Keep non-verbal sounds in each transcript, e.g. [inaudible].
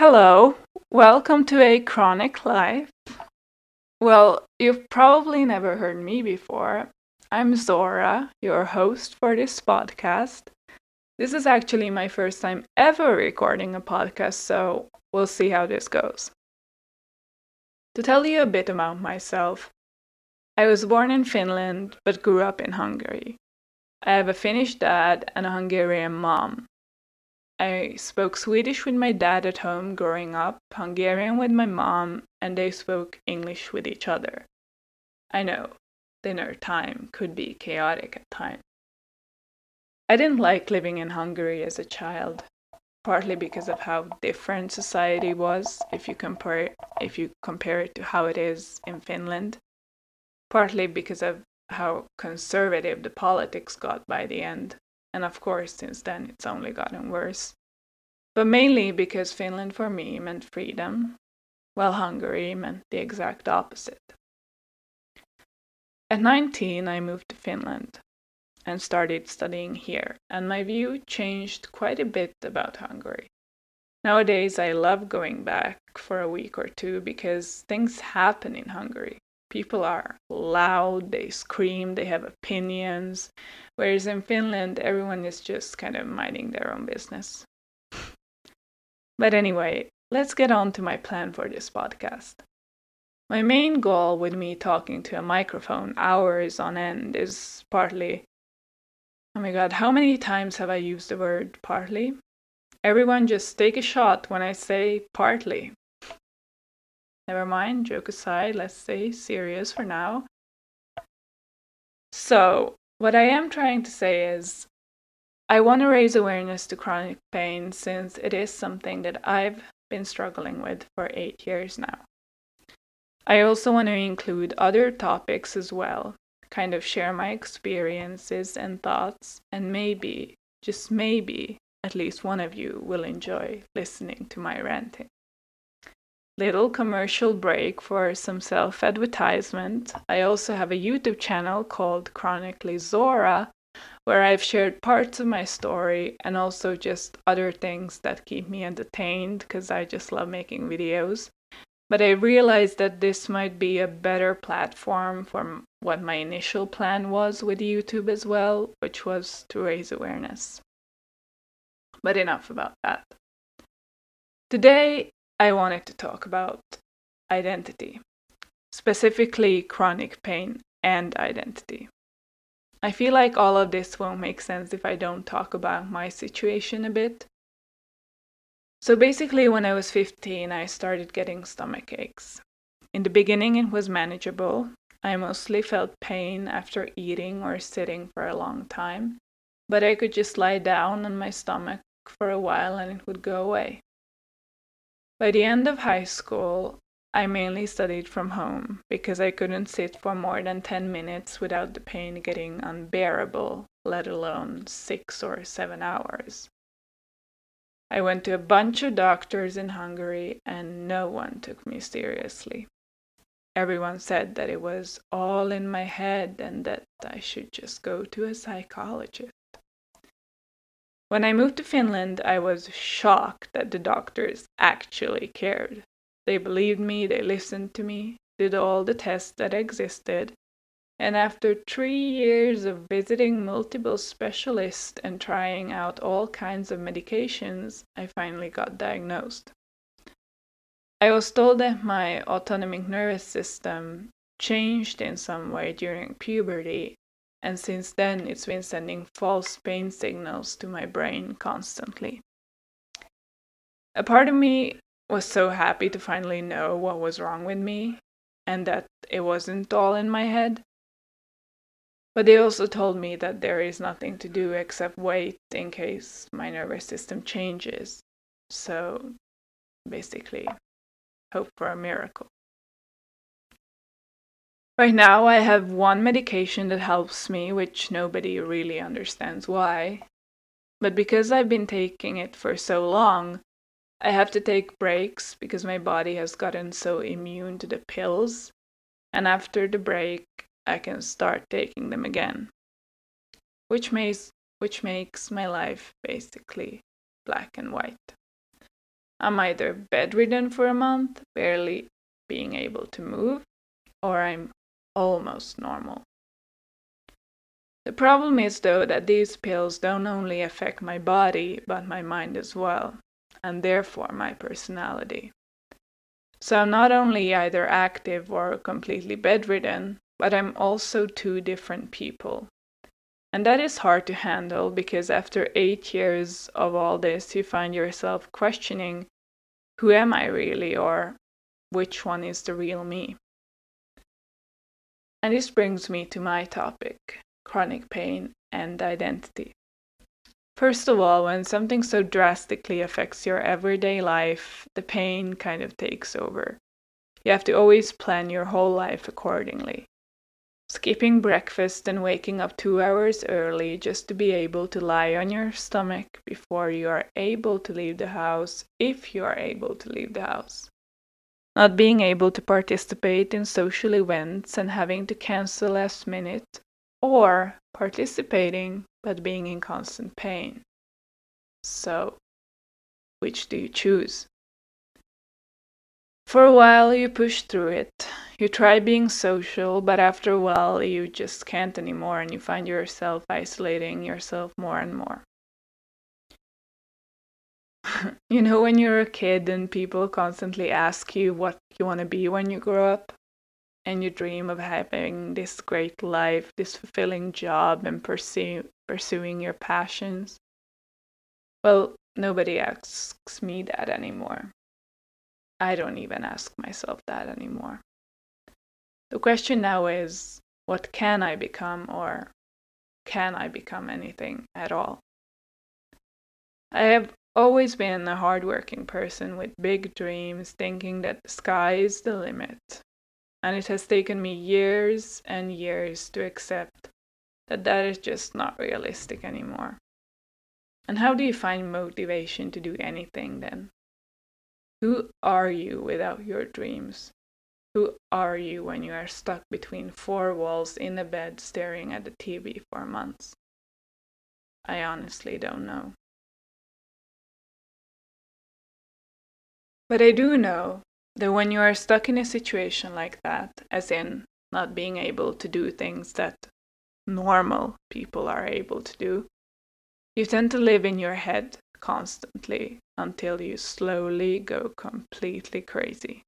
Hello, welcome to A Chronic Life. Well, you've probably never heard me before. I'm Zora, your host for this podcast. This is actually my first time ever recording a podcast, so we'll see how this goes. To tell you a bit about myself, I was born in Finland but grew up in Hungary. I have a Finnish dad and a Hungarian mom. I spoke Swedish with my dad at home growing up, Hungarian with my mom, and they spoke English with each other. I know, dinner time could be chaotic at times. I didn't like living in Hungary as a child, partly because of how different society was if you compare if you compare it to how it is in Finland, partly because of how conservative the politics got by the end and of course, since then it's only gotten worse. But mainly because Finland for me meant freedom, while Hungary meant the exact opposite. At 19, I moved to Finland and started studying here, and my view changed quite a bit about Hungary. Nowadays, I love going back for a week or two because things happen in Hungary. People are loud, they scream, they have opinions, whereas in Finland, everyone is just kind of minding their own business. But anyway, let's get on to my plan for this podcast. My main goal with me talking to a microphone hours on end is partly oh my god, how many times have I used the word partly? Everyone just take a shot when I say partly. Never mind, joke aside, let's stay serious for now. So, what I am trying to say is I want to raise awareness to chronic pain since it is something that I've been struggling with for eight years now. I also want to include other topics as well, kind of share my experiences and thoughts, and maybe, just maybe, at least one of you will enjoy listening to my ranting little commercial break for some self advertisement. I also have a YouTube channel called Chronically Zora, where I've shared parts of my story and also just other things that keep me entertained because I just love making videos. But I realized that this might be a better platform for what my initial plan was with YouTube as well, which was to raise awareness. But enough about that. Today, I wanted to talk about identity, specifically chronic pain and identity. I feel like all of this won't make sense if I don't talk about my situation a bit. So basically, when I was 15, I started getting stomach aches. In the beginning, it was manageable. I mostly felt pain after eating or sitting for a long time, but I could just lie down on my stomach for a while and it would go away. By the end of high school, I mainly studied from home because I couldn't sit for more than 10 minutes without the pain getting unbearable, let alone six or seven hours. I went to a bunch of doctors in Hungary and no one took me seriously. Everyone said that it was all in my head and that I should just go to a psychologist. When I moved to Finland, I was shocked that the doctors actually cared. They believed me, they listened to me, did all the tests that existed, and after three years of visiting multiple specialists and trying out all kinds of medications, I finally got diagnosed. I was told that my autonomic nervous system changed in some way during puberty and since then it's been sending false pain signals to my brain constantly. A part of me was so happy to finally know what was wrong with me and that it wasn't all in my head. But they also told me that there is nothing to do except wait in case my nervous system changes. So basically, hope for a miracle. Right now, I have one medication that helps me, which nobody really understands why. But because I've been taking it for so long, I have to take breaks because my body has gotten so immune to the pills. And after the break, I can start taking them again. Which makes, which makes my life basically black and white. I'm either bedridden for a month, barely being able to move, or I'm almost normal. The problem is, though, that these pills don't only affect my body, but my mind as well, and therefore my personality. So I'm not only either active or completely bedridden, but I'm also two different people. And that is hard to handle because after eight years of all this, you find yourself questioning who am I really or which one is the real me? And this brings me to my topic chronic pain and identity. First of all, when something so drastically affects your everyday life, the pain kind of takes over. You have to always plan your whole life accordingly. Skipping breakfast and waking up two hours early just to be able to lie on your stomach before you are able to leave the house, if you are able to leave the house. Not being able to participate in social events and having to cancel last minute, or participating but being in constant pain. So, which do you choose? For a while, you push through it. You try being social, but after a while, you just can't anymore and you find yourself isolating yourself more and more. [laughs] you know, when you're a kid and people constantly ask you what you want to be when you grow up, and you dream of having this great life, this fulfilling job, and pursue, pursuing your passions? Well, nobody asks me that anymore. I don't even ask myself that anymore. The question now is what can I become, or can I become anything at all? I have always been a hardworking person with big dreams, thinking that the sky is the limit. And it has taken me years and years to accept that that is just not realistic anymore. And how do you find motivation to do anything then? Who are you without your dreams? Who are you when you are stuck between four walls in a bed staring at the TV for months? I honestly don't know. But I do know that when you are stuck in a situation like that, as in not being able to do things that normal people are able to do, you tend to live in your head constantly until you slowly go completely crazy.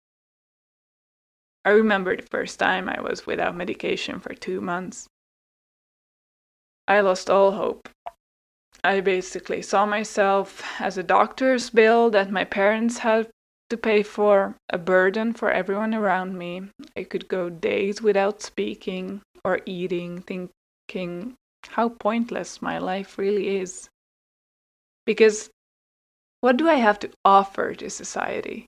I remember the first time I was without medication for two months. I lost all hope. I basically saw myself as a doctor's bill that my parents had to pay for, a burden for everyone around me. I could go days without speaking or eating, thinking how pointless my life really is. Because what do I have to offer to society?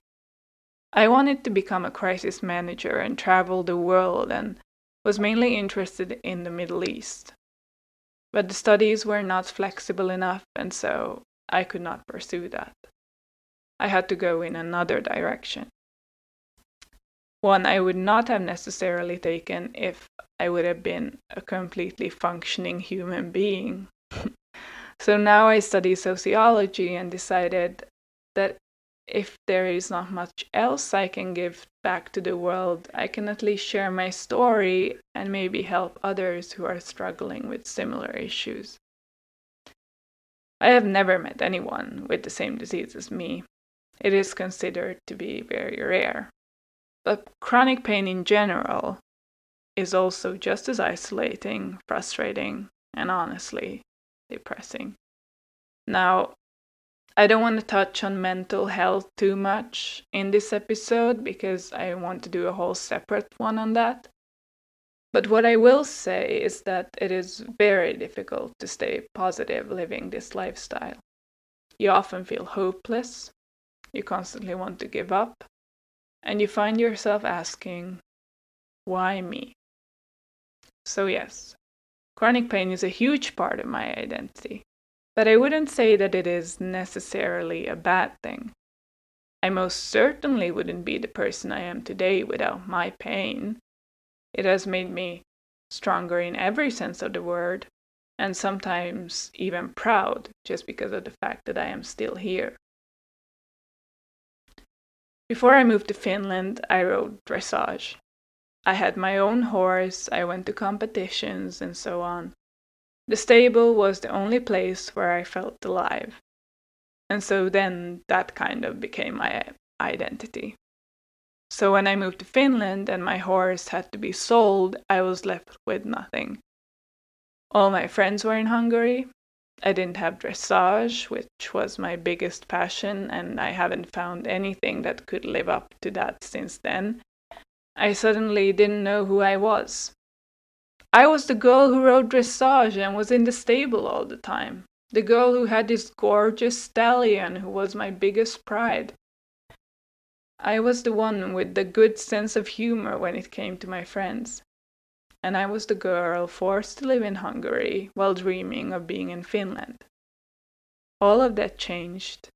I wanted to become a crisis manager and travel the world and was mainly interested in the Middle East. But the studies were not flexible enough, and so I could not pursue that. I had to go in another direction. One I would not have necessarily taken if I would have been a completely functioning human being. [laughs] So now I study sociology and decided that if there is not much else I can give back to the world, I can at least share my story and maybe help others who are struggling with similar issues. I have never met anyone with the same disease as me. It is considered to be very rare. But chronic pain in general is also just as isolating, frustrating, and honestly depressing. Now, I don't want to touch on mental health too much in this episode because I want to do a whole separate one on that. But what I will say is that it is very difficult to stay positive living this lifestyle. You often feel hopeless, you constantly want to give up, and you find yourself asking, why me? So, yes, Chronic pain is a huge part of my identity, but I wouldn't say that it is necessarily a bad thing. I most certainly wouldn't be the person I am today without my pain. It has made me stronger in every sense of the word, and sometimes even proud just because of the fact that I am still here. Before I moved to Finland, I rode dressage. I had my own horse, I went to competitions, and so on. The stable was the only place where I felt alive. And so then that kind of became my identity. So when I moved to Finland and my horse had to be sold, I was left with nothing. All my friends were in Hungary. I didn't have dressage, which was my biggest passion, and I haven't found anything that could live up to that since then. I suddenly didn't know who I was. I was the girl who rode dressage and was in the stable all the time. The girl who had this gorgeous stallion who was my biggest pride. I was the one with the good sense of humor when it came to my friends. And I was the girl forced to live in Hungary while dreaming of being in Finland. All of that changed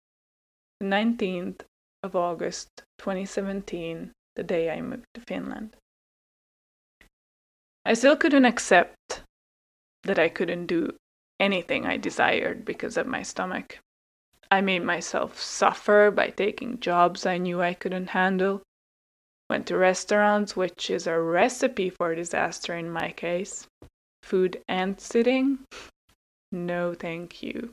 the 19th of August 2017, the day I moved to Finland. I still couldn't accept that I couldn't do anything I desired because of my stomach. I made myself suffer by taking jobs I knew I couldn't handle. Went to restaurants, which is a recipe for disaster in my case. Food and sitting? No, thank you.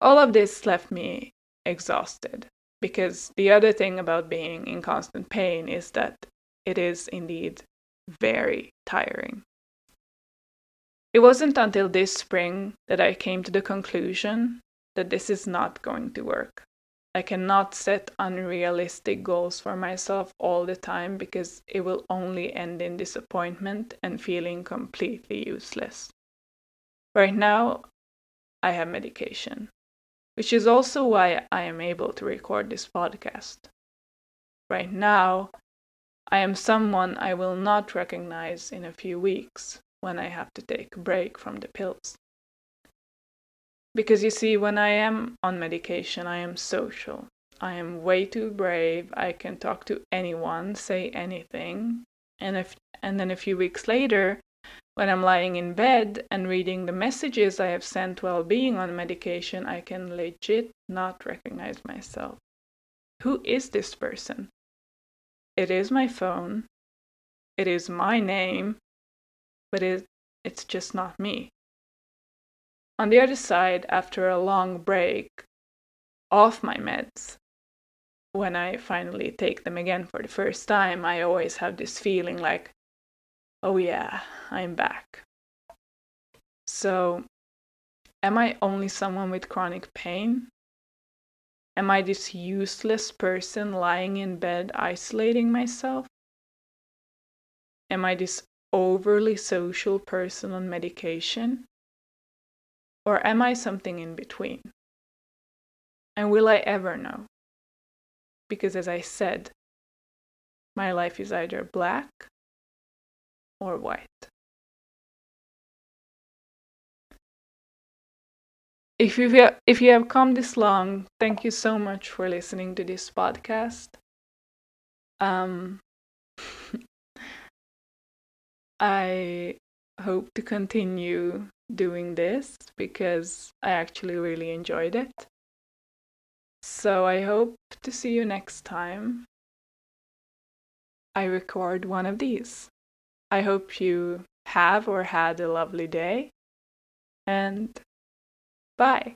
All of this left me exhausted because the other thing about being in constant pain is that it is indeed very tiring. It wasn't until this spring that I came to the conclusion that this is not going to work. I cannot set unrealistic goals for myself all the time because it will only end in disappointment and feeling completely useless. Right now, I have medication, which is also why I am able to record this podcast. Right now, I am someone I will not recognize in a few weeks when I have to take a break from the pills. Because you see, when I am on medication, I am social. I am way too brave. I can talk to anyone, say anything. And if and then a few weeks later, when I'm lying in bed and reading the messages I have sent while being on medication, I can legit not recognize myself. Who is this person? It is my phone. It is my name, but it, it's just not me. On the other side, after a long break off my meds, when I finally take them again for the first time, I always have this feeling like, oh yeah, I'm back. So, am I only someone with chronic pain? Am I this useless person lying in bed isolating myself? Am I this overly social person on medication? Or am I something in between? And will I ever know? Because as I said, my life is either black or white. If you have, if you have come this long, thank you so much for listening to this podcast. Um, [laughs] I hope to continue doing this because I actually really enjoyed it. So I hope to see you next time I record one of these. I hope you have or had a lovely day and bye.